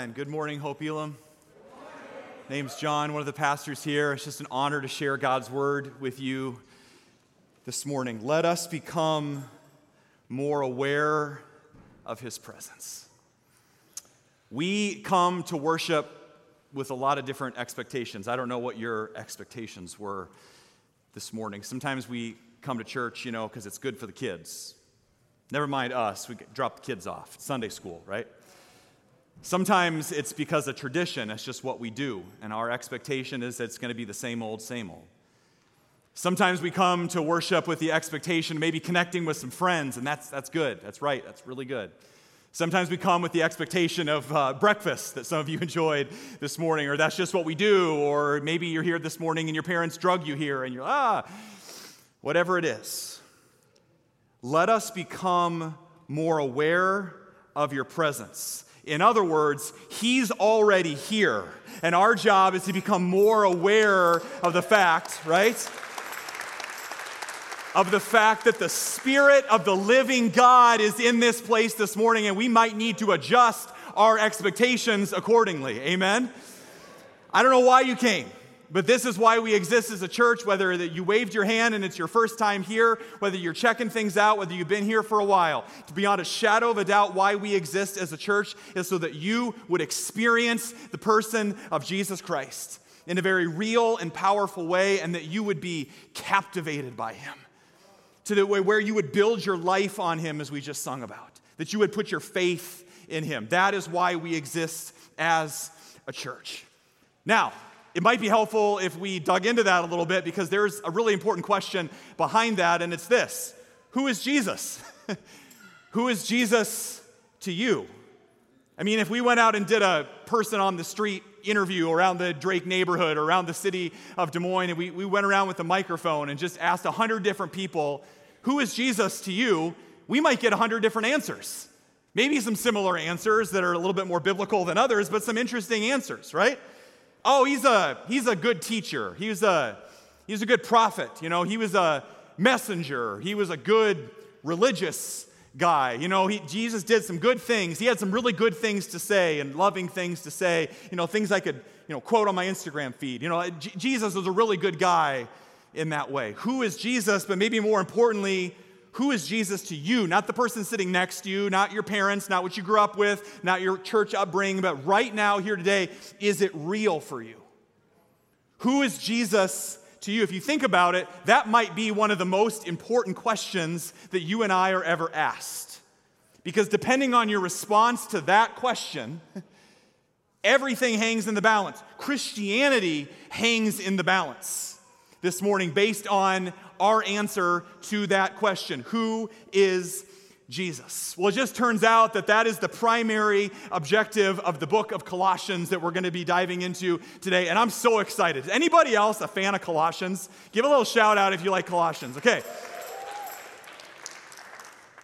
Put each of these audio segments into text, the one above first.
Amen. Good morning, Hope Elam. Name's John, one of the pastors here. It's just an honor to share God's word with you this morning. Let us become more aware of his presence. We come to worship with a lot of different expectations. I don't know what your expectations were this morning. Sometimes we come to church, you know, because it's good for the kids. Never mind us, we drop the kids off. It's Sunday school, right? Sometimes it's because of tradition, it's just what we do, and our expectation is that it's going to be the same old, same old. Sometimes we come to worship with the expectation of maybe connecting with some friends, and that's, that's good. That's right. That's really good. Sometimes we come with the expectation of uh, breakfast that some of you enjoyed this morning, or that's just what we do, or maybe you're here this morning and your parents drug you here, and you're, ah, whatever it is. Let us become more aware of your presence. In other words, He's already here. And our job is to become more aware of the fact, right? Of the fact that the Spirit of the living God is in this place this morning, and we might need to adjust our expectations accordingly. Amen? I don't know why you came. But this is why we exist as a church, whether that you waved your hand and it's your first time here, whether you're checking things out, whether you've been here for a while. To beyond a shadow of a doubt, why we exist as a church is so that you would experience the person of Jesus Christ in a very real and powerful way, and that you would be captivated by him. To the way where you would build your life on him, as we just sung about, that you would put your faith in him. That is why we exist as a church. Now, it might be helpful if we dug into that a little bit because there's a really important question behind that, and it's this Who is Jesus? Who is Jesus to you? I mean, if we went out and did a person on the street interview around the Drake neighborhood or around the city of Des Moines, and we, we went around with a microphone and just asked 100 different people, Who is Jesus to you? we might get 100 different answers. Maybe some similar answers that are a little bit more biblical than others, but some interesting answers, right? Oh, he's a, he's a good teacher. He was a, he was a good prophet. You know, he was a messenger. He was a good religious guy. You know, he, Jesus did some good things. He had some really good things to say and loving things to say. You know, things I could, you know, quote on my Instagram feed. You know, J- Jesus was a really good guy in that way. Who is Jesus? But maybe more importantly, who is Jesus to you? Not the person sitting next to you, not your parents, not what you grew up with, not your church upbringing, but right now, here today, is it real for you? Who is Jesus to you? If you think about it, that might be one of the most important questions that you and I are ever asked. Because depending on your response to that question, everything hangs in the balance. Christianity hangs in the balance this morning based on our answer to that question Who is Jesus? Well, it just turns out that that is the primary objective of the book of Colossians that we're going to be diving into today. And I'm so excited. Anybody else a fan of Colossians? Give a little shout out if you like Colossians. Okay.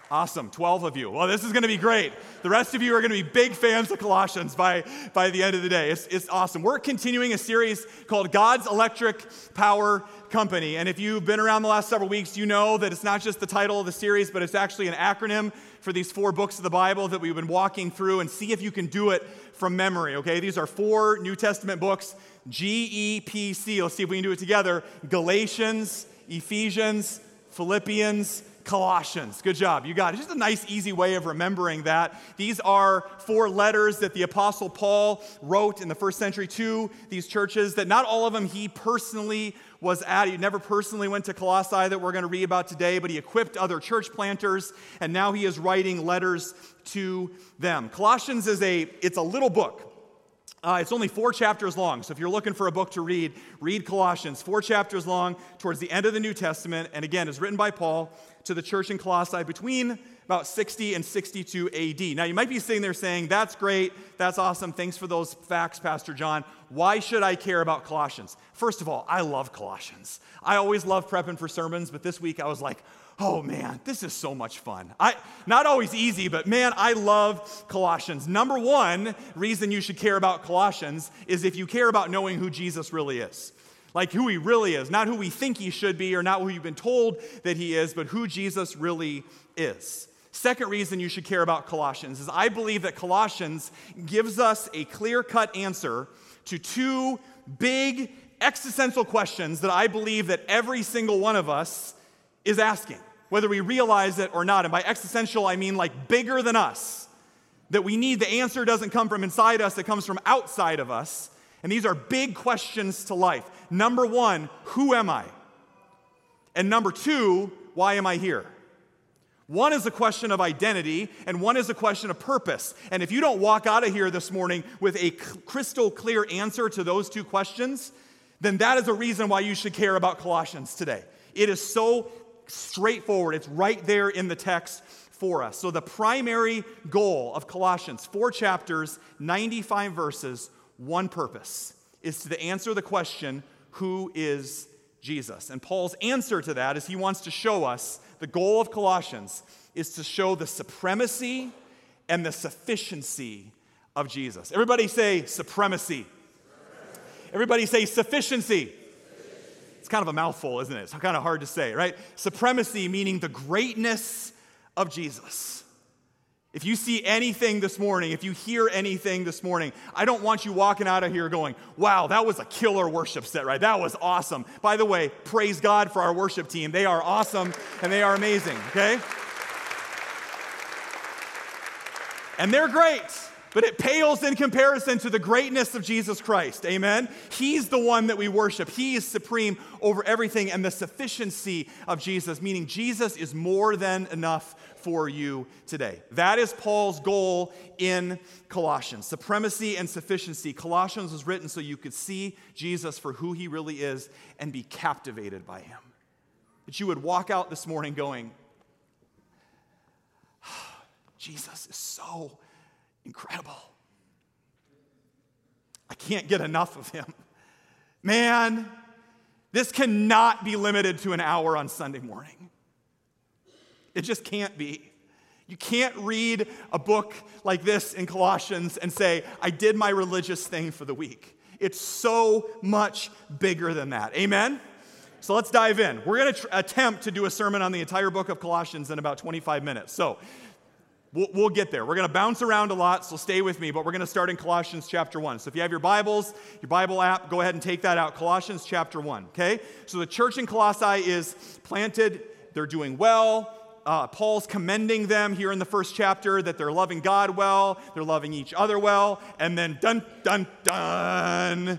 Awesome, 12 of you. Well, this is going to be great. The rest of you are going to be big fans of Colossians by, by the end of the day. It's, it's awesome. We're continuing a series called God's Electric Power Company. And if you've been around the last several weeks, you know that it's not just the title of the series, but it's actually an acronym for these four books of the Bible that we've been walking through and see if you can do it from memory, okay? These are four New Testament books G E P C. Let's see if we can do it together Galatians, Ephesians, Philippians, Colossians. Good job. You got it. Just a nice, easy way of remembering that. These are four letters that the Apostle Paul wrote in the first century to these churches, that not all of them he personally was at. He never personally went to Colossae that we're going to read about today, but he equipped other church planters, and now he is writing letters to them. Colossians is a, it's a little book. Uh, it's only four chapters long, so if you're looking for a book to read, read Colossians. Four chapters long, towards the end of the New Testament, and again, is written by Paul to the church in Colossae between about 60 and 62 AD. Now, you might be sitting there saying, That's great, that's awesome, thanks for those facts, Pastor John. Why should I care about Colossians? First of all, I love Colossians. I always love prepping for sermons, but this week I was like, oh man, this is so much fun. I, not always easy, but man, I love Colossians. Number one reason you should care about Colossians is if you care about knowing who Jesus really is like who he really is, not who we think he should be or not who you've been told that he is, but who Jesus really is. Second reason you should care about Colossians is I believe that Colossians gives us a clear cut answer to two big existential questions that I believe that every single one of us is asking, whether we realize it or not. And by existential, I mean like bigger than us. That we need the answer doesn't come from inside us, it comes from outside of us. And these are big questions to life. Number one, who am I? And number two, why am I here? One is a question of identity, and one is a question of purpose. And if you don't walk out of here this morning with a crystal clear answer to those two questions, then that is a reason why you should care about Colossians today. It is so straightforward, it's right there in the text for us. So, the primary goal of Colossians, four chapters, 95 verses, one purpose is to answer the question who is Jesus? And Paul's answer to that is he wants to show us the goal of Colossians is to show the supremacy and the sufficiency of Jesus. Everybody say supremacy. Everybody say sufficiency. It's kind of a mouthful, isn't it? It's kind of hard to say, right? Supremacy meaning the greatness of Jesus. If you see anything this morning, if you hear anything this morning, I don't want you walking out of here going, wow, that was a killer worship set, right? That was awesome. By the way, praise God for our worship team. They are awesome and they are amazing, okay? And they're great but it pales in comparison to the greatness of Jesus Christ. Amen? He's the one that we worship. He is supreme over everything, and the sufficiency of Jesus, meaning Jesus is more than enough for you today. That is Paul's goal in Colossians supremacy and sufficiency. Colossians was written so you could see Jesus for who he really is and be captivated by him. That you would walk out this morning going, Jesus is so incredible. I can't get enough of him. Man, this cannot be limited to an hour on Sunday morning. It just can't be. You can't read a book like this in Colossians and say, I did my religious thing for the week. It's so much bigger than that. Amen? So let's dive in. We're going to tr- attempt to do a sermon on the entire book of Colossians in about 25 minutes. So We'll, we'll, get there. We're going to bounce around a lot, so stay with me, but we're going to start in Colossians chapter 1. So if you have your Bibles, your Bible app, go ahead and take that out. Colossians chapter 1, okay? So the church in Colossae is planted, they're doing well. Uh, Paul's commending them here in the first chapter that they're loving God well, they're loving each other well, and then dun, dun, dun,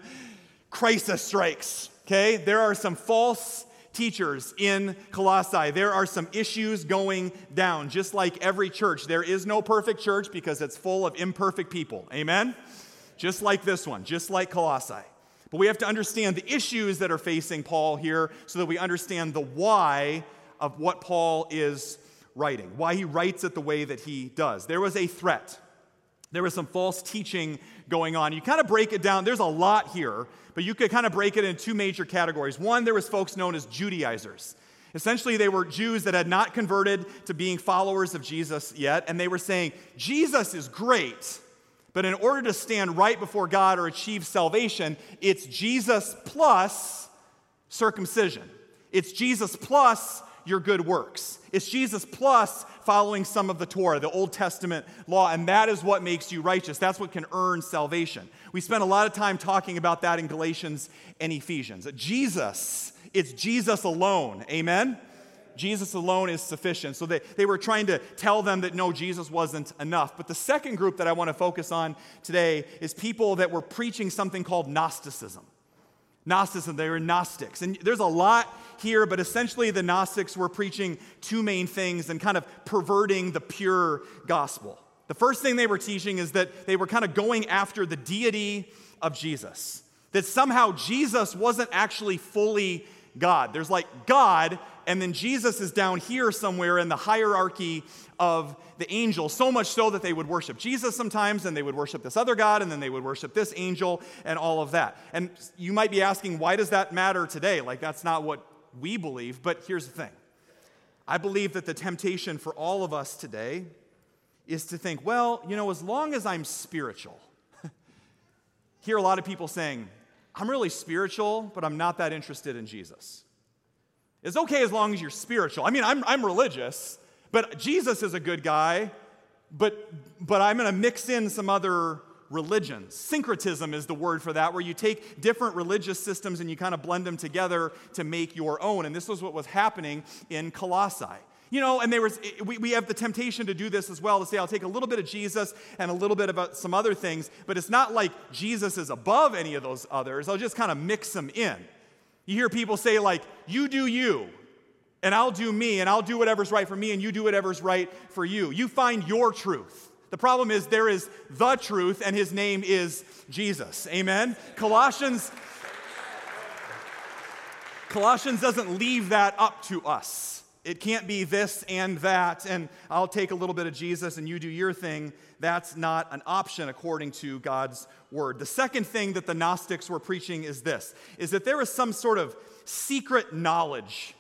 crisis strikes, okay? There are some false teachers in Colossae. There are some issues going down. Just like every church, there is no perfect church because it's full of imperfect people. Amen? Just like this one, just like Colossae. But we have to understand the issues that are facing Paul here so that we understand the why of what Paul is writing, why he writes it the way that he does. There was a threat. There was some false teaching going on. You kind of break it down. There's a lot here, but you could kind of break it into two major categories. One, there was folks known as Judaizers. Essentially, they were Jews that had not converted to being followers of Jesus yet, and they were saying, Jesus is great, but in order to stand right before God or achieve salvation, it's Jesus plus circumcision. It's Jesus plus your good works. It's Jesus plus following some of the Torah, the Old Testament law, and that is what makes you righteous. That's what can earn salvation. We spent a lot of time talking about that in Galatians and Ephesians. Jesus, it's Jesus alone. Amen? Jesus alone is sufficient. So they, they were trying to tell them that no, Jesus wasn't enough. But the second group that I want to focus on today is people that were preaching something called Gnosticism. Gnosticism, they were Gnostics. And there's a lot here, but essentially the Gnostics were preaching two main things and kind of perverting the pure gospel. The first thing they were teaching is that they were kind of going after the deity of Jesus, that somehow Jesus wasn't actually fully God. There's like God, and then Jesus is down here somewhere in the hierarchy of the angels, so much so that they would worship Jesus sometimes, and they would worship this other God, and then they would worship this angel, and all of that. And you might be asking, why does that matter today? Like, that's not what we believe, but here's the thing I believe that the temptation for all of us today is to think, well, you know, as long as I'm spiritual, hear a lot of people saying, I'm really spiritual, but I'm not that interested in Jesus. It's okay as long as you're spiritual. I mean, I'm, I'm religious, but Jesus is a good guy, but, but I'm going to mix in some other religions. Syncretism is the word for that, where you take different religious systems and you kind of blend them together to make your own. And this was what was happening in Colossae. You know, and there was, we, we have the temptation to do this as well to say, I'll take a little bit of Jesus and a little bit about some other things, but it's not like Jesus is above any of those others. I'll just kind of mix them in. You hear people say, like, you do you, and I'll do me, and I'll do whatever's right for me, and you do whatever's right for you. You find your truth. The problem is there is the truth, and his name is Jesus. Amen? Colossians. Colossians doesn't leave that up to us. It can't be this and that, and I'll take a little bit of Jesus and you do your thing. That's not an option according to God's word. The second thing that the Gnostics were preaching is this is that there is some sort of secret knowledge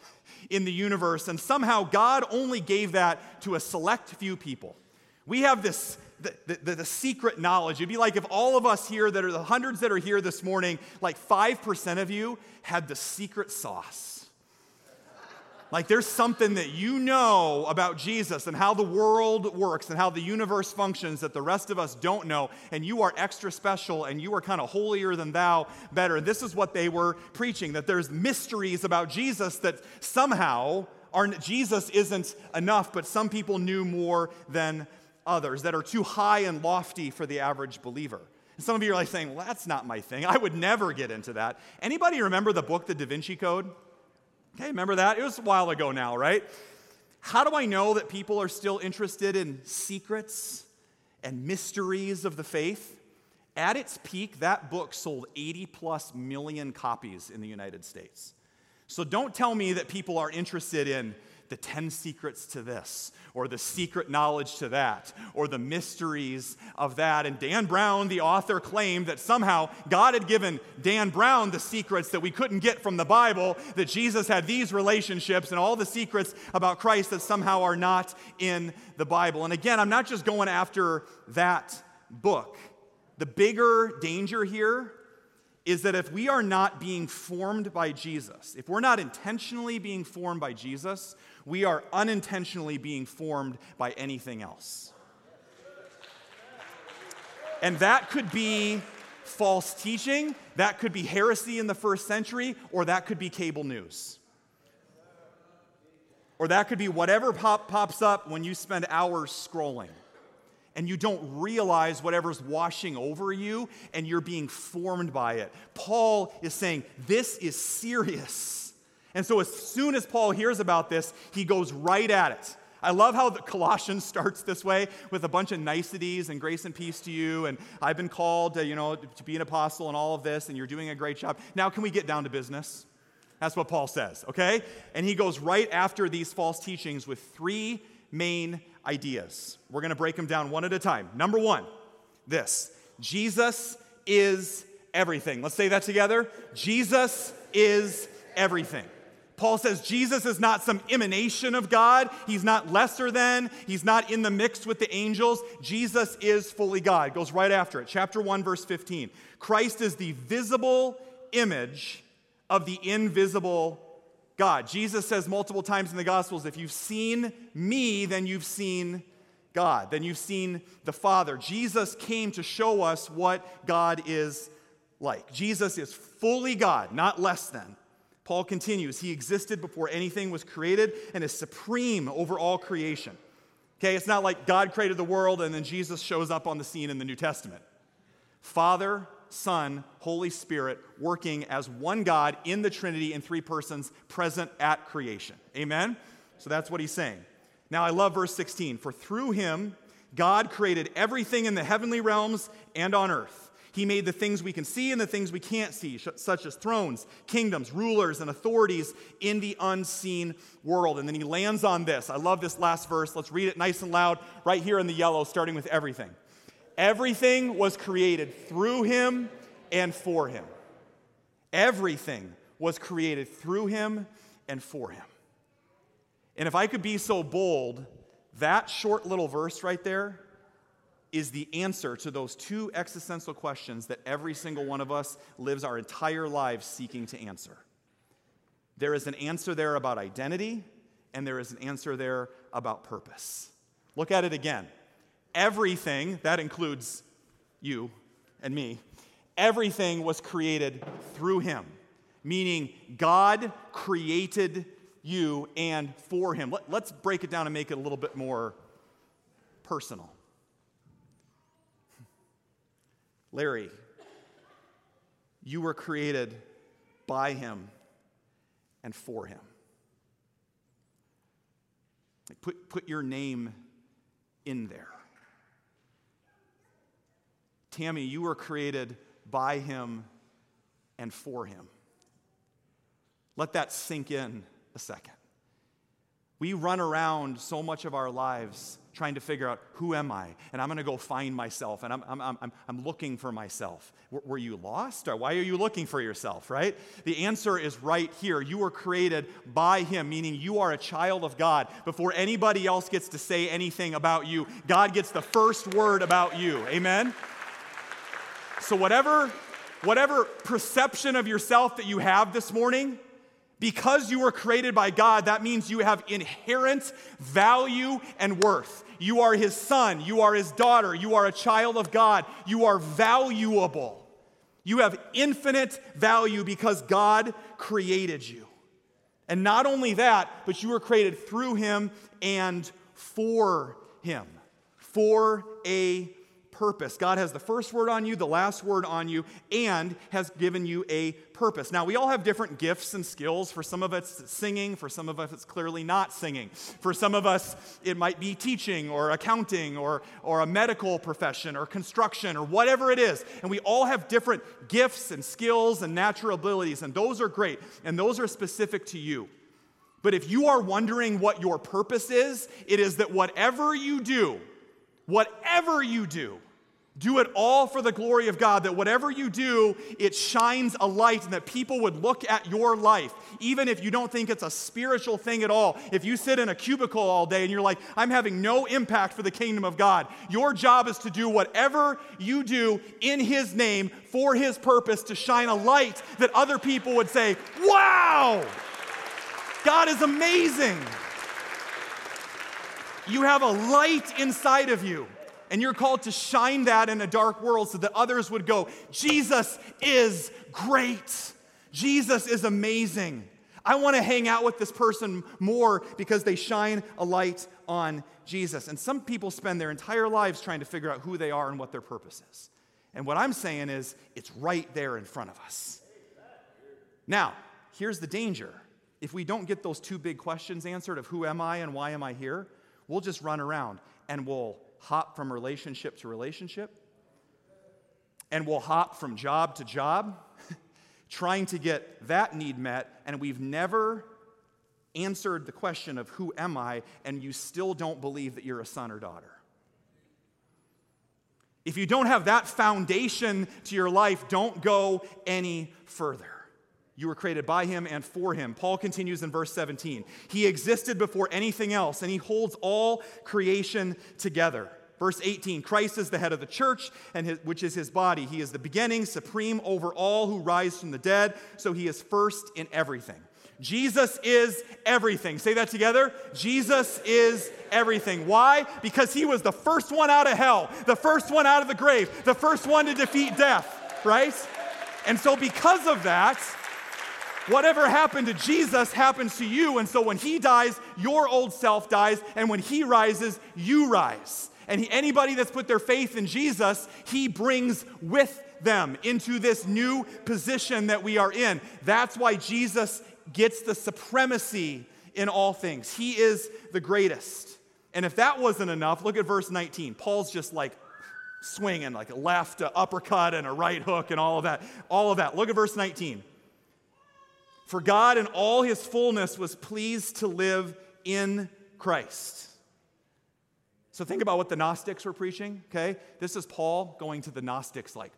in the universe, and somehow God only gave that to a select few people. We have this the, the, the, secret knowledge. It'd be like if all of us here, that are the hundreds that are here this morning, like 5% of you had the secret sauce. Like there's something that you know about Jesus and how the world works and how the universe functions that the rest of us don't know, and you are extra special and you are kind of holier than thou better. This is what they were preaching that there's mysteries about Jesus that somehow are, Jesus isn't enough, but some people knew more than others that are too high and lofty for the average believer. And some of you are like saying, well, that's not my thing. I would never get into that. Anybody remember the book, The Da Vinci Code? Okay, remember that? It was a while ago now, right? How do I know that people are still interested in secrets and mysteries of the faith? At its peak, that book sold 80 plus million copies in the United States. So don't tell me that people are interested in the 10 secrets to this, or the secret knowledge to that, or the mysteries of that. And Dan Brown, the author, claimed that somehow God had given Dan Brown the secrets that we couldn't get from the Bible, that Jesus had these relationships and all the secrets about Christ that somehow are not in the Bible. And again, I'm not just going after that book. The bigger danger here is that if we are not being formed by Jesus, if we're not intentionally being formed by Jesus, we are unintentionally being formed by anything else. And that could be false teaching, that could be heresy in the first century, or that could be cable news. Or that could be whatever pop, pops up when you spend hours scrolling and you don't realize whatever's washing over you and you're being formed by it. Paul is saying, This is serious. And so, as soon as Paul hears about this, he goes right at it. I love how the Colossians starts this way with a bunch of niceties and grace and peace to you. And I've been called to, you know, to be an apostle and all of this, and you're doing a great job. Now, can we get down to business? That's what Paul says, okay? And he goes right after these false teachings with three main ideas. We're going to break them down one at a time. Number one, this Jesus is everything. Let's say that together. Jesus is everything. Paul says Jesus is not some emanation of God. He's not lesser than. He's not in the mix with the angels. Jesus is fully God. Goes right after it. Chapter 1, verse 15. Christ is the visible image of the invisible God. Jesus says multiple times in the Gospels if you've seen me, then you've seen God, then you've seen the Father. Jesus came to show us what God is like. Jesus is fully God, not less than. Paul continues, He existed before anything was created and is supreme over all creation. Okay, it's not like God created the world and then Jesus shows up on the scene in the New Testament. Father, Son, Holy Spirit working as one God in the Trinity in three persons present at creation. Amen? So that's what he's saying. Now I love verse 16. For through him, God created everything in the heavenly realms and on earth he made the things we can see and the things we can't see, such as thrones, kingdoms, rulers, and authorities in the unseen world. And then he lands on this. I love this last verse. Let's read it nice and loud right here in the yellow, starting with everything. Everything was created through him and for him. Everything was created through him and for him. And if I could be so bold, that short little verse right there is the answer to those two existential questions that every single one of us lives our entire lives seeking to answer. There is an answer there about identity, and there is an answer there about purpose. Look at it again. Everything, that includes you and me, everything was created through him, meaning God created you and for him. Let, us break it down and make it a little bit more personal. Larry, you were created by him and for him. Put, put your name in there. Tammy, you were created by him and for him. Let that sink in a second. We run around so much of our lives trying to figure out who am I? And I'm going to go find myself and I'm, I'm, I'm, I'm looking for myself. W- were you lost? Or why are you looking for yourself, right? The answer is right here. You were created by Him, meaning you are a child of God. Before anybody else gets to say anything about you, God gets the first word about you. Amen? So, whatever, whatever perception of yourself that you have this morning, because you were created by God, that means you have inherent value and worth. You are his son. You are his daughter. You are a child of God. You are valuable. You have infinite value because God created you. And not only that, but you were created through him and for him, for a purpose. God has the first word on you, the last word on you, and has given you a purpose. Now, we all have different gifts and skills. For some of us, it's singing. For some of us, it's clearly not singing. For some of us, it might be teaching or accounting or, or a medical profession or construction or whatever it is. And we all have different gifts and skills and natural abilities, and those are great, and those are specific to you. But if you are wondering what your purpose is, it is that whatever you do, whatever you do, do it all for the glory of God, that whatever you do, it shines a light and that people would look at your life, even if you don't think it's a spiritual thing at all. If you sit in a cubicle all day and you're like, I'm having no impact for the kingdom of God, your job is to do whatever you do in His name for His purpose to shine a light that other people would say, Wow, God is amazing. You have a light inside of you. And you're called to shine that in a dark world so that others would go, Jesus is great. Jesus is amazing. I want to hang out with this person more because they shine a light on Jesus. And some people spend their entire lives trying to figure out who they are and what their purpose is. And what I'm saying is, it's right there in front of us. Now, here's the danger. If we don't get those two big questions answered of who am I and why am I here, we'll just run around and we'll hop from relationship to relationship, and we'll hop from job to job, trying to get that need met, and we've never answered the question of who am I, and you still don't believe that you're a son or daughter. If you don't have that foundation to your life, don't go any further. You were created by him and for him. Paul continues in verse 17. He existed before anything else, and he holds all creation together. Verse 18 Christ is the head of the church, and his, which is his body. He is the beginning, supreme over all who rise from the dead, so he is first in everything. Jesus is everything. Say that together. Jesus is everything. Why? Because he was the first one out of hell, the first one out of the grave, the first one to defeat death, right? And so, because of that, Whatever happened to Jesus happens to you. And so when he dies, your old self dies. And when he rises, you rise. And he, anybody that's put their faith in Jesus, he brings with them into this new position that we are in. That's why Jesus gets the supremacy in all things. He is the greatest. And if that wasn't enough, look at verse 19. Paul's just like swinging, like a left, a uppercut, and a right hook, and all of that. All of that. Look at verse 19. For God in all his fullness was pleased to live in Christ. So think about what the Gnostics were preaching, okay? This is Paul going to the Gnostics like,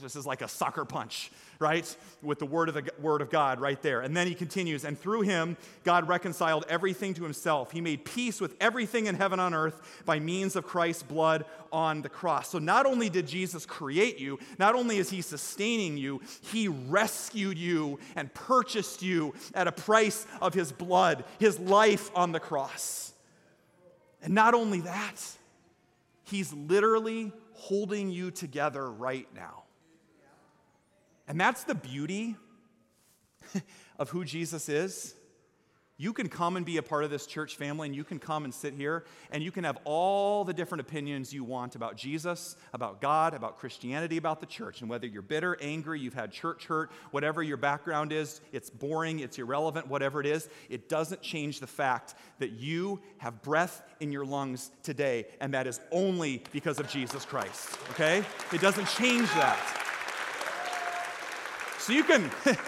this is like a sucker punch, right? With the word of the word of God right there. And then he continues, and through him God reconciled everything to himself. He made peace with everything in heaven on earth by means of Christ's blood on the cross. So not only did Jesus create you, not only is he sustaining you, he rescued you and purchased you at a price of his blood, his life on the cross. And not only that, he's literally holding you together right now. And that's the beauty of who Jesus is. You can come and be a part of this church family, and you can come and sit here, and you can have all the different opinions you want about Jesus, about God, about Christianity, about the church. And whether you're bitter, angry, you've had church hurt, whatever your background is, it's boring, it's irrelevant, whatever it is, it doesn't change the fact that you have breath in your lungs today, and that is only because of Jesus Christ, okay? It doesn't change that. So you can.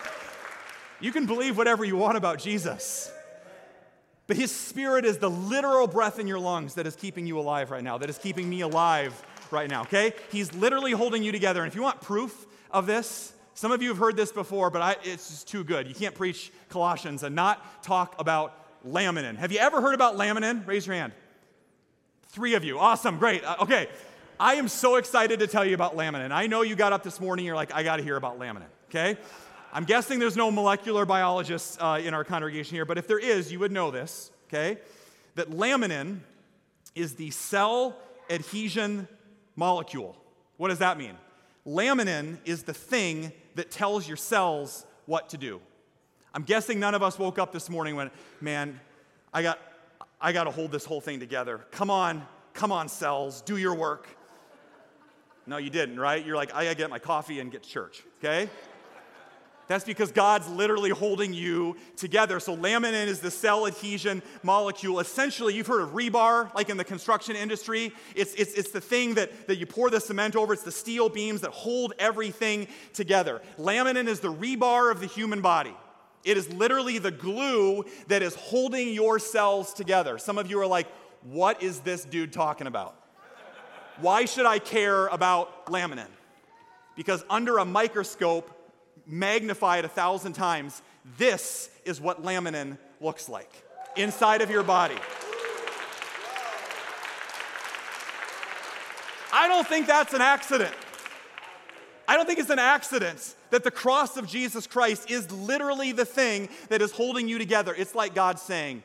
you can believe whatever you want about Jesus. But his spirit is the literal breath in your lungs that is keeping you alive right now, that is keeping me alive right now, okay? He's literally holding you together. And if you want proof of this, some of you have heard this before, but I, it's just too good. You can't preach Colossians and not talk about laminin. Have you ever heard about laminin? Raise your hand. Three of you. Awesome, great. Uh, okay. I am so excited to tell you about laminin. I know you got up this morning, you're like, I got to hear about laminin, okay? I'm guessing there's no molecular biologists uh, in our congregation here, but if there is, you would know this, okay? That laminin is the cell adhesion molecule. What does that mean? Laminin is the thing that tells your cells what to do. I'm guessing none of us woke up this morning when, man, I got, I got to hold this whole thing together. Come on, come on, cells, do your work. No, you didn't, right? You're like, I gotta get my coffee and get to church, okay? That's because God's literally holding you together. So, laminin is the cell adhesion molecule. Essentially, you've heard of rebar, like in the construction industry. It's, it's, it's the thing that, that you pour the cement over, it's the steel beams that hold everything together. Laminin is the rebar of the human body. It is literally the glue that is holding your cells together. Some of you are like, what is this dude talking about? Why should I care about laminin? Because under a microscope, magnified a thousand times, this is what laminin looks like inside of your body. I don't think that's an accident. I don't think it's an accident that the cross of Jesus Christ is literally the thing that is holding you together. It's like God saying,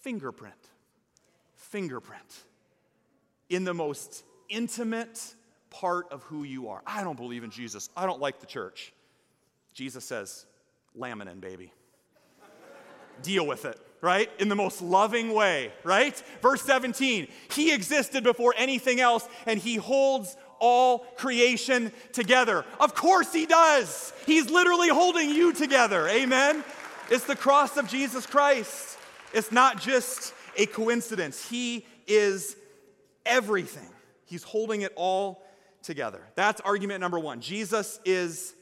fingerprint, fingerprint, in the most intimate part of who you are. I don't believe in Jesus. I don't like the church. Jesus says, laminin, baby. Deal with it, right? In the most loving way, right? Verse 17, he existed before anything else and he holds all creation together. Of course he does. He's literally holding you together. Amen. It's the cross of Jesus Christ. It's not just a coincidence. He is everything. He's holding it all together. That's argument number 1. Jesus is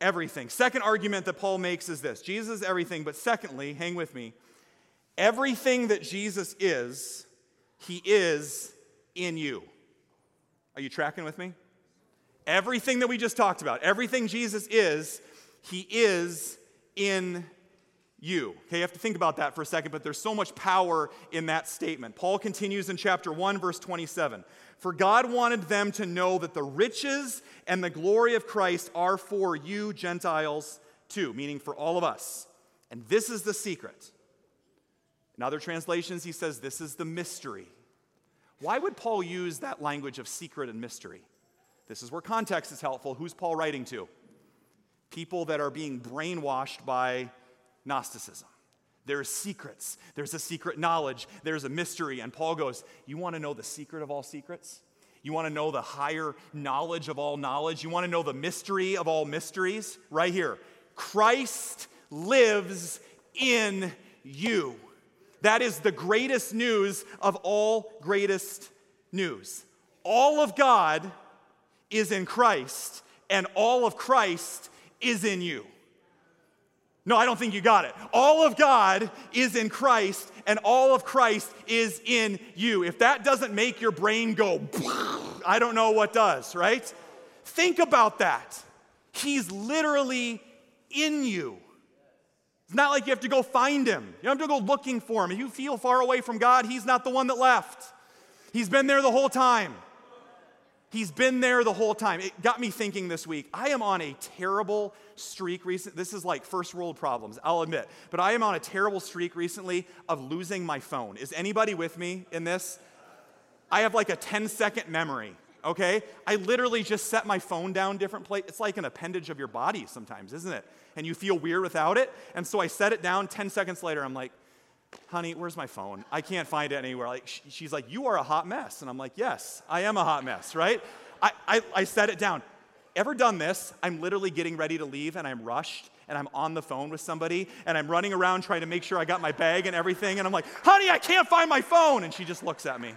everything. Second argument that Paul makes is this Jesus is everything, but secondly, hang with me, everything that Jesus is, he is in you. Are you tracking with me? Everything that we just talked about, everything Jesus is, he is in you. Okay, you have to think about that for a second, but there's so much power in that statement. Paul continues in chapter 1, verse 27. For God wanted them to know that the riches and the glory of Christ are for you, Gentiles, too, meaning for all of us. And this is the secret. In other translations, he says this is the mystery. Why would Paul use that language of secret and mystery? This is where context is helpful. Who's Paul writing to? people that are being brainwashed by Gnosticism. There's secrets. There's a secret knowledge. There's a mystery. And Paul goes, You want to know the secret of all secrets? You want to know the higher knowledge of all knowledge? You want to know the mystery of all mysteries? Right here. Christ lives in you. That is the greatest news of all greatest news. All of God is in Christ, and all of Christ is in you. No, I don't think you got it. All of God is in Christ, and all of Christ is in you. If that doesn't make your brain go, I don't know what does, right? Think about that. He's literally in you. It's not like you have to go find him. You don't have to go looking for him. If you feel far away from God, he's not the one that left. He's been there the whole time. He's been there the whole time. It got me thinking this week. I am on a terrible streak recently. This is like first world problems, I'll admit. But I am on a terrible streak recently of losing my phone. Is anybody with me in this? I have like a 10 second memory, okay? I literally just set my phone down different place. It's like an appendage of your body sometimes, isn't it? And you feel weird without it. And so I set it down 10 seconds later. I'm like, honey, where's my phone? I can't find it anywhere. Like, she's like, you are a hot mess. And I'm like, yes, I am a hot mess, right? I, I, I set it down. Ever done this? I'm literally getting ready to leave and I'm rushed and I'm on the phone with somebody and I'm running around trying to make sure I got my bag and everything. And I'm like, honey, I can't find my phone. And she just looks at me.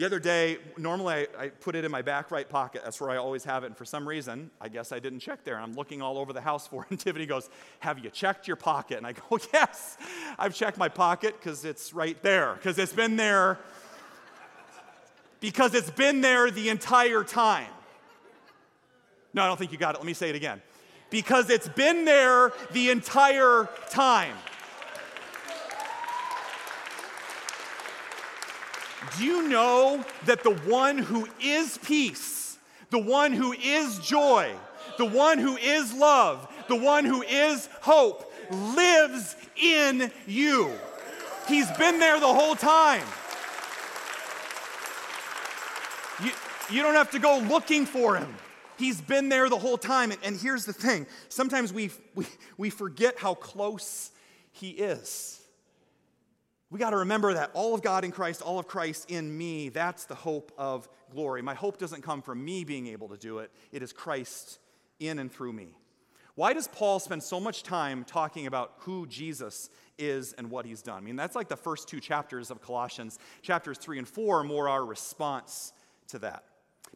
The other day, normally I, I, put it in my back right pocket. That's where I always have it. And for some reason, I guess I didn't check there. I'm looking all over the house for it. And Tiffany goes, Have you checked your pocket? And I go, Yes, I've checked my pocket because it's right there, because it's been there. Because it's been there the entire time. No, I don't think you got it. Let me say it again. Because it's been there the entire time. Do you know that the one who is peace, the one who is joy, the one who is love, the one who is hope lives in you? He's been there the whole time. You, you don't have to go looking for him. He's been there the whole time. And, and here's the thing sometimes we, we, we forget how close he is. We got to remember that all of God in Christ, all of Christ in me, that's the hope of glory. My hope doesn't come from me being able to do it, it is Christ in and through me. Why does Paul spend so much time talking about who Jesus is and what he's done? I mean, that's like the first two chapters of Colossians. Chapters three and four are more our response to that.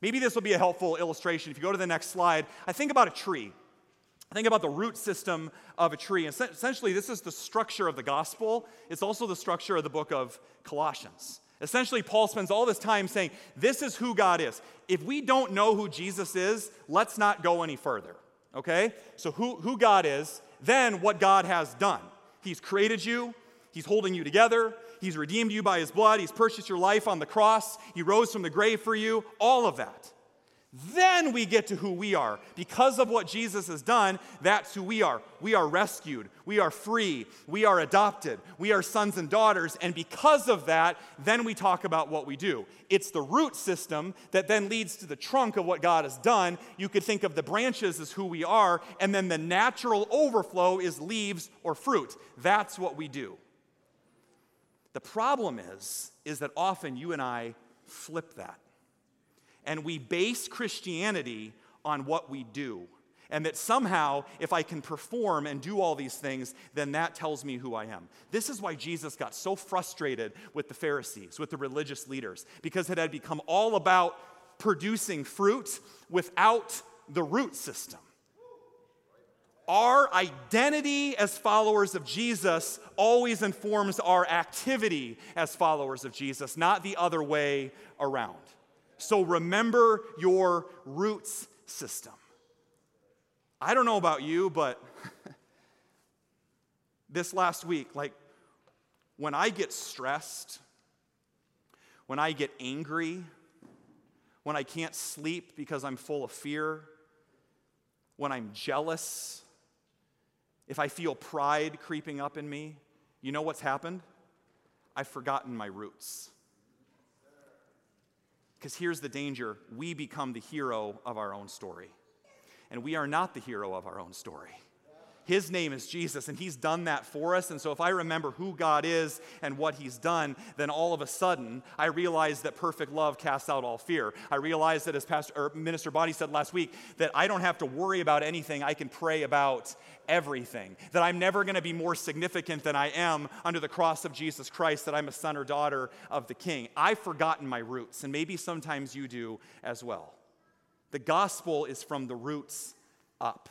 Maybe this will be a helpful illustration. If you go to the next slide, I think about a tree. Think about the root system of a tree. Essentially, this is the structure of the gospel. It's also the structure of the book of Colossians. Essentially, Paul spends all this time saying, This is who God is. If we don't know who Jesus is, let's not go any further. Okay? So, who, who God is, then what God has done. He's created you, He's holding you together, He's redeemed you by His blood, He's purchased your life on the cross, He rose from the grave for you, all of that. Then we get to who we are. Because of what Jesus has done, that's who we are. We are rescued. We are free. We are adopted. We are sons and daughters. And because of that, then we talk about what we do. It's the root system that then leads to the trunk of what God has done. You could think of the branches as who we are, and then the natural overflow is leaves or fruit. That's what we do. The problem is, is that often you and I flip that and we base Christianity on what we do. And that somehow, if I can perform and do all these things, then that tells me who I am. This is why Jesus got so frustrated with the Pharisees, with the religious leaders, because it had become all about producing fruit without the root system. Our identity as followers of Jesus always informs our activity as followers of Jesus, not the other way around. So remember your roots system. I don't know about you, but this last week, like when I get stressed, when I get angry, when I can't sleep because I'm full of fear, when I'm jealous, if I feel pride creeping up in me, you know what's happened? I've forgotten my roots. Because here's the danger we become the hero of our own story. And we are not the hero of our own story. His name is Jesus, and He's done that for us. And so, if I remember who God is and what He's done, then all of a sudden, I realize that perfect love casts out all fear. I realize that, as Pastor or Minister Body said last week, that I don't have to worry about anything. I can pray about everything. That I'm never going to be more significant than I am under the cross of Jesus Christ. That I'm a son or daughter of the King. I've forgotten my roots, and maybe sometimes you do as well. The gospel is from the roots up.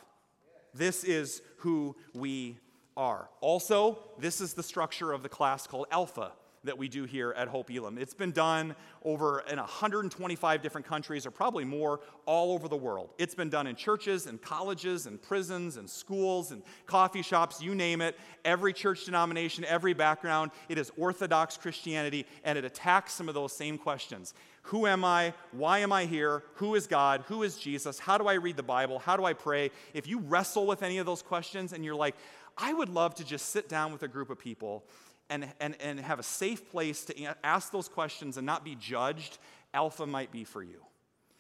This is who we are. Also, this is the structure of the class called Alpha that we do here at Hope Elam. It's been done over in 125 different countries, or probably more, all over the world. It's been done in churches and colleges and prisons and schools and coffee shops, you name it. Every church denomination, every background. It is Orthodox Christianity, and it attacks some of those same questions. Who am I? Why am I here? Who is God? Who is Jesus? How do I read the Bible? How do I pray? If you wrestle with any of those questions and you're like, I would love to just sit down with a group of people and, and, and have a safe place to ask those questions and not be judged, Alpha might be for you.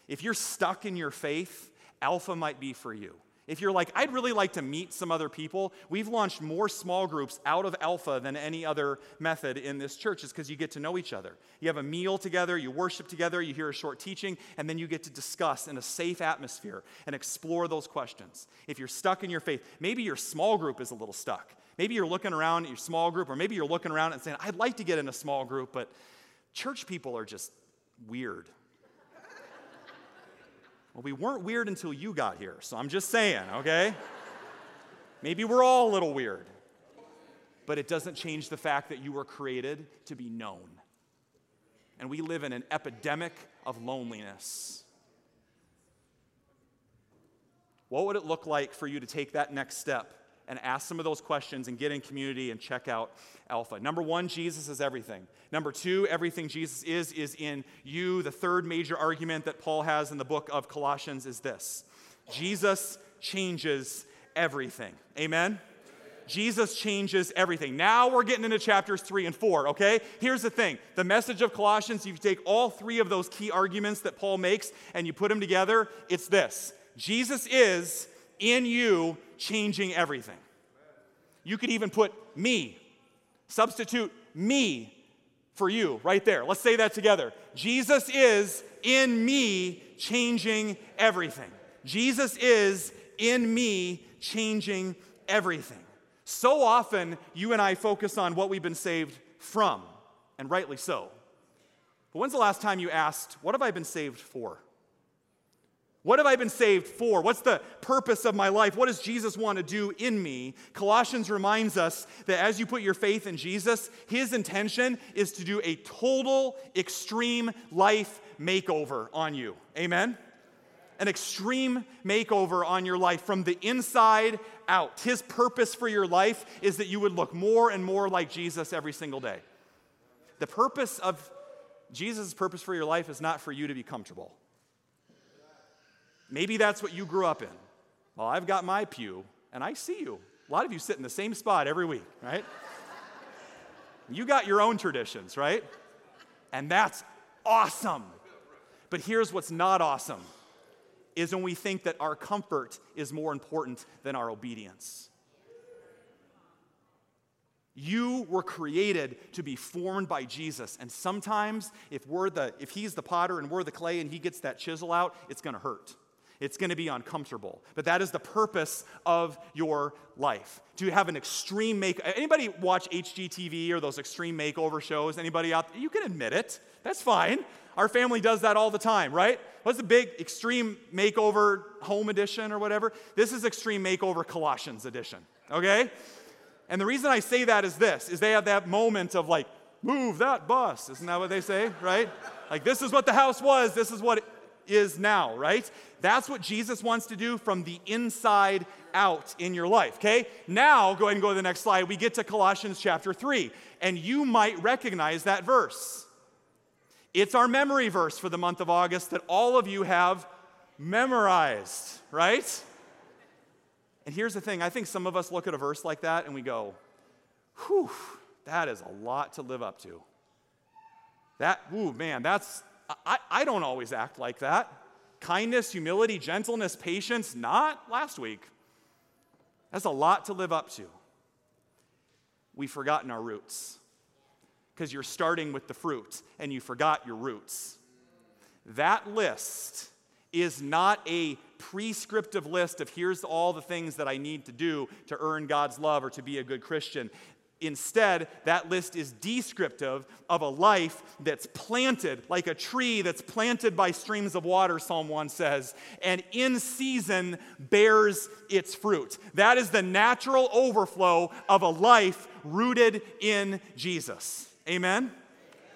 If you're stuck in your faith, Alpha might be for you. If you're like, I'd really like to meet some other people, we've launched more small groups out of Alpha than any other method in this church, is because you get to know each other. You have a meal together, you worship together, you hear a short teaching, and then you get to discuss in a safe atmosphere and explore those questions. If you're stuck in your faith, maybe your small group is a little stuck. Maybe you're looking around at your small group, or maybe you're looking around and saying, I'd like to get in a small group, but church people are just weird. well, we weren't weird until you got here, so I'm just saying, okay? maybe we're all a little weird, but it doesn't change the fact that you were created to be known. And we live in an epidemic of loneliness. What would it look like for you to take that next step? And ask some of those questions and get in community and check out Alpha. Number one, Jesus is everything. Number two, everything Jesus is, is in you. The third major argument that Paul has in the book of Colossians is this Jesus changes everything. Amen? Jesus changes everything. Now we're getting into chapters three and four, okay? Here's the thing the message of Colossians, you take all three of those key arguments that Paul makes and you put them together, it's this Jesus is in you changing everything. You could even put me, substitute me for you right there. Let's say that together. Jesus is in me changing everything. Jesus is in me changing everything. So often, you and I focus on what we've been saved from, and rightly so. But when's the last time you asked, What have I been saved for? What have I been saved for? What's the purpose of my life? What does Jesus want to do in me? Colossians reminds us that as you put your faith in Jesus, his intention is to do a total, extreme life makeover on you. Amen? An extreme makeover on your life from the inside out. His purpose for your life is that you would look more and more like Jesus every single day. The purpose of Jesus' purpose for your life is not for you to be comfortable. Maybe that's what you grew up in. Well, I've got my pew, and I see you. A lot of you sit in the same spot every week, right? you got your own traditions, right? And that's awesome. But here's what's not awesome is when we think that our comfort is more important than our obedience. You were created to be formed by Jesus. And sometimes if we're the if he's the potter and we're the clay and he gets that chisel out, it's going to hurt. It's going to be uncomfortable. But that is the purpose of your life. To have an extreme make anybody watch HGTV or those extreme makeover shows? Anybody out there? You can admit it. That's fine. Our family does that all the time, right? What's the big extreme makeover home edition or whatever? This is extreme makeover Colossians edition, okay? And the reason I say that is this is they have that moment of like, move that bus. Isn't that what they say, right? Like this is what the house was, this is what it is now, right? That's what Jesus wants to do from the inside out in your life, okay? Now, go ahead and go to the next slide. We get to Colossians chapter 3, and you might recognize that verse. It's our memory verse for the month of August that all of you have memorized, right? And here's the thing I think some of us look at a verse like that and we go, whew, that is a lot to live up to. That, ooh, man, that's, I, I don't always act like that. kindness, humility, gentleness, patience, not last week. That's a lot to live up to. We've forgotten our roots because you're starting with the fruit and you forgot your roots. That list is not a prescriptive list of here's all the things that I need to do to earn God's love or to be a good Christian. Instead, that list is descriptive of a life that's planted like a tree that's planted by streams of water, Psalm 1 says, and in season bears its fruit. That is the natural overflow of a life rooted in Jesus. Amen?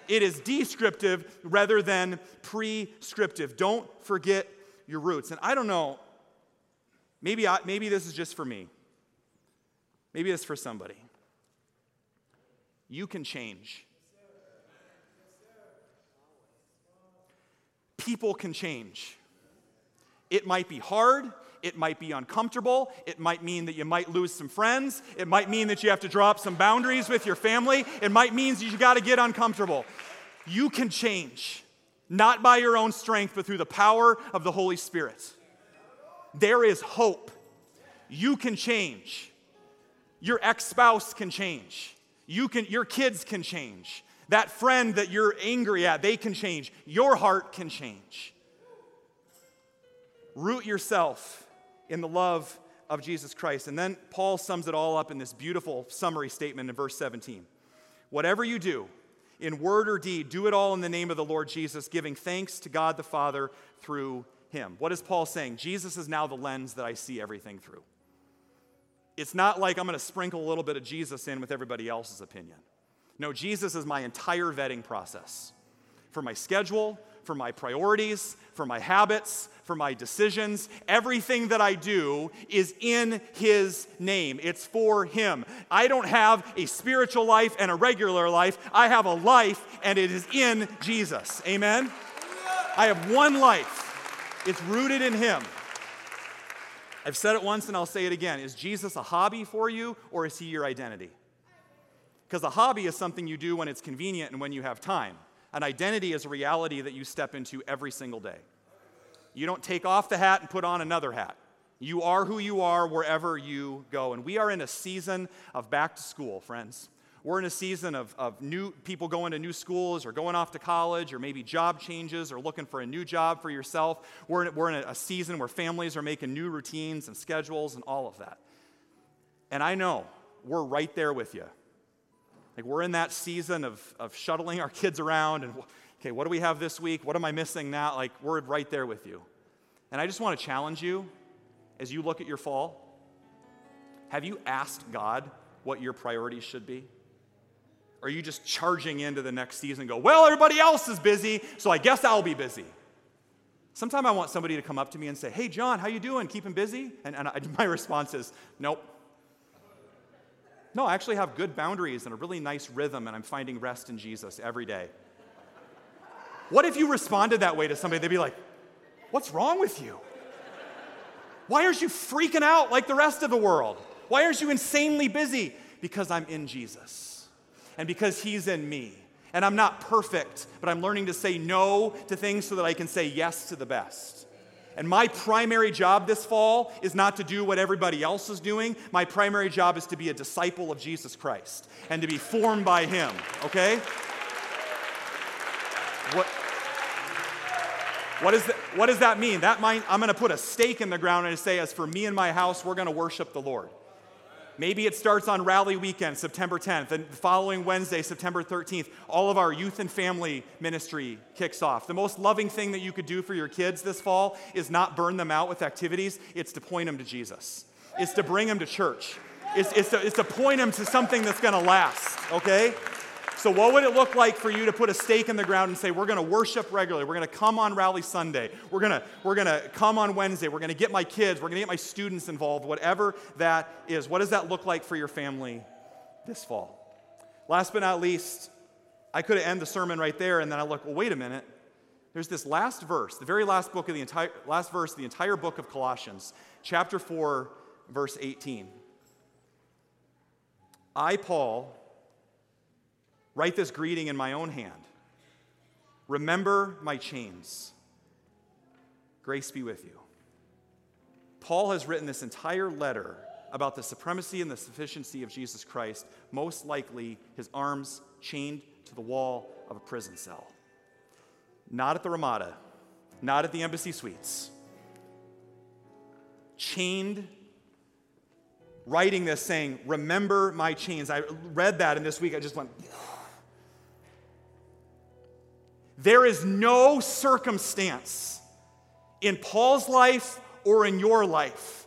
It is descriptive rather than prescriptive. Don't forget your roots. And I don't know, maybe, I, maybe this is just for me. Maybe it's for somebody. You can change. People can change. It might be hard. It might be uncomfortable. It might mean that you might lose some friends. It might mean that you have to drop some boundaries with your family. It might mean that you got to get uncomfortable. You can change, not by your own strength, but through the power of the Holy Spirit. There is hope. You can change. Your ex spouse can change. You can, your kids can change. That friend that you're angry at, they can change. Your heart can change. Root yourself in the love of Jesus Christ. And then Paul sums it all up in this beautiful summary statement in verse 17. Whatever you do, in word or deed, do it all in the name of the Lord Jesus, giving thanks to God the Father through him. What is Paul saying? Jesus is now the lens that I see everything through. It's not like I'm going to sprinkle a little bit of Jesus in with everybody else's opinion. No, Jesus is my entire vetting process for my schedule, for my priorities, for my habits, for my decisions. Everything that I do is in His name, it's for Him. I don't have a spiritual life and a regular life, I have a life and it is in Jesus. Amen? I have one life, it's rooted in Him. I've said it once and I'll say it again. Is Jesus a hobby for you or is he your identity? Because a hobby is something you do when it's convenient and when you have time. An identity is a reality that you step into every single day. You don't take off the hat and put on another hat. You are who you are wherever you go. And we are in a season of back to school, friends. We're in a season of, of new people going to new schools or going off to college or maybe job changes or looking for a new job for yourself. We're in, we're in a season where families are making new routines and schedules and all of that. And I know we're right there with you. Like we're in that season of, of shuttling our kids around and, okay, what do we have this week? What am I missing now? Like we're right there with you. And I just want to challenge you as you look at your fall. Have you asked God what your priorities should be? Or are you just charging into the next season and go, well, everybody else is busy, so I guess I'll be busy? Sometimes I want somebody to come up to me and say, hey, John, how you doing? Keeping busy? And, and I, my response is, nope. No, I actually have good boundaries and a really nice rhythm, and I'm finding rest in Jesus every day. What if you responded that way to somebody? They'd be like, What's wrong with you? Why aren't you freaking out like the rest of the world? Why aren't you insanely busy? Because I'm in Jesus and because He's in me. And I'm not perfect, but I'm learning to say no to things so that I can say yes to the best. And my primary job this fall is not to do what everybody else is doing. My primary job is to be a disciple of Jesus Christ and to be formed by Him, okay? What, what, is that, what does that mean? That might, I'm going to put a stake in the ground and say, as for me and my house, we're going to worship the Lord. Maybe it starts on rally weekend, September 10th, and the following Wednesday, September 13th, all of our youth and family ministry kicks off. The most loving thing that you could do for your kids this fall is not burn them out with activities, it's to point them to Jesus, it's to bring them to church, it's, it's, to, it's to point them to something that's gonna last, okay? So, what would it look like for you to put a stake in the ground and say, We're going to worship regularly. We're going to come on Rally Sunday. We're going to, we're going to come on Wednesday. We're going to get my kids. We're going to get my students involved, whatever that is. What does that look like for your family this fall? Last but not least, I could have ended the sermon right there, and then I look, well, wait a minute. There's this last verse, the very last book of the entire last verse, the entire book of Colossians, chapter 4, verse 18. I, Paul, Write this greeting in my own hand. Remember my chains. Grace be with you. Paul has written this entire letter about the supremacy and the sufficiency of Jesus Christ, most likely his arms chained to the wall of a prison cell. Not at the Ramada, not at the embassy suites. Chained, writing this saying, Remember my chains. I read that, and this week I just went, There is no circumstance in Paul's life or in your life,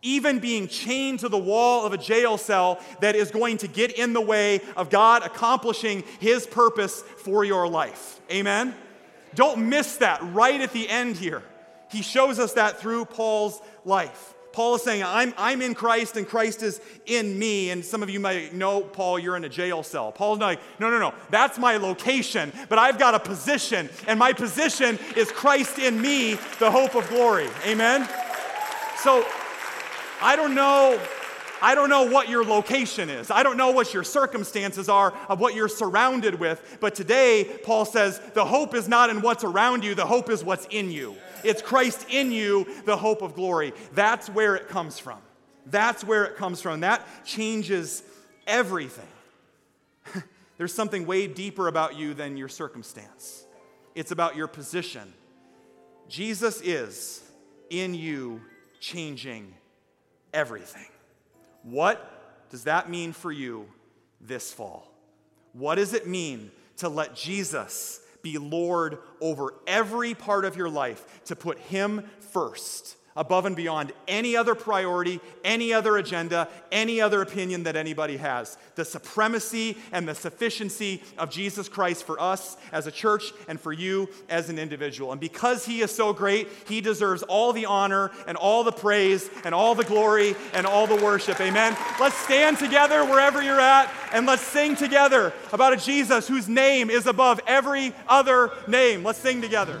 even being chained to the wall of a jail cell, that is going to get in the way of God accomplishing his purpose for your life. Amen? Don't miss that right at the end here. He shows us that through Paul's life. Paul is saying, I'm, I'm in Christ and Christ is in me. And some of you might know, Paul, you're in a jail cell. Paul's like, no, no, no, that's my location, but I've got a position, and my position is Christ in me, the hope of glory. Amen? So I don't know. I don't know what your location is. I don't know what your circumstances are of what you're surrounded with. But today, Paul says the hope is not in what's around you, the hope is what's in you. It's Christ in you, the hope of glory. That's where it comes from. That's where it comes from. That changes everything. There's something way deeper about you than your circumstance, it's about your position. Jesus is in you, changing everything. What does that mean for you this fall? What does it mean to let Jesus be Lord over every part of your life, to put Him first? Above and beyond any other priority, any other agenda, any other opinion that anybody has. The supremacy and the sufficiency of Jesus Christ for us as a church and for you as an individual. And because He is so great, He deserves all the honor and all the praise and all the glory and all the worship. Amen. Let's stand together wherever you're at and let's sing together about a Jesus whose name is above every other name. Let's sing together.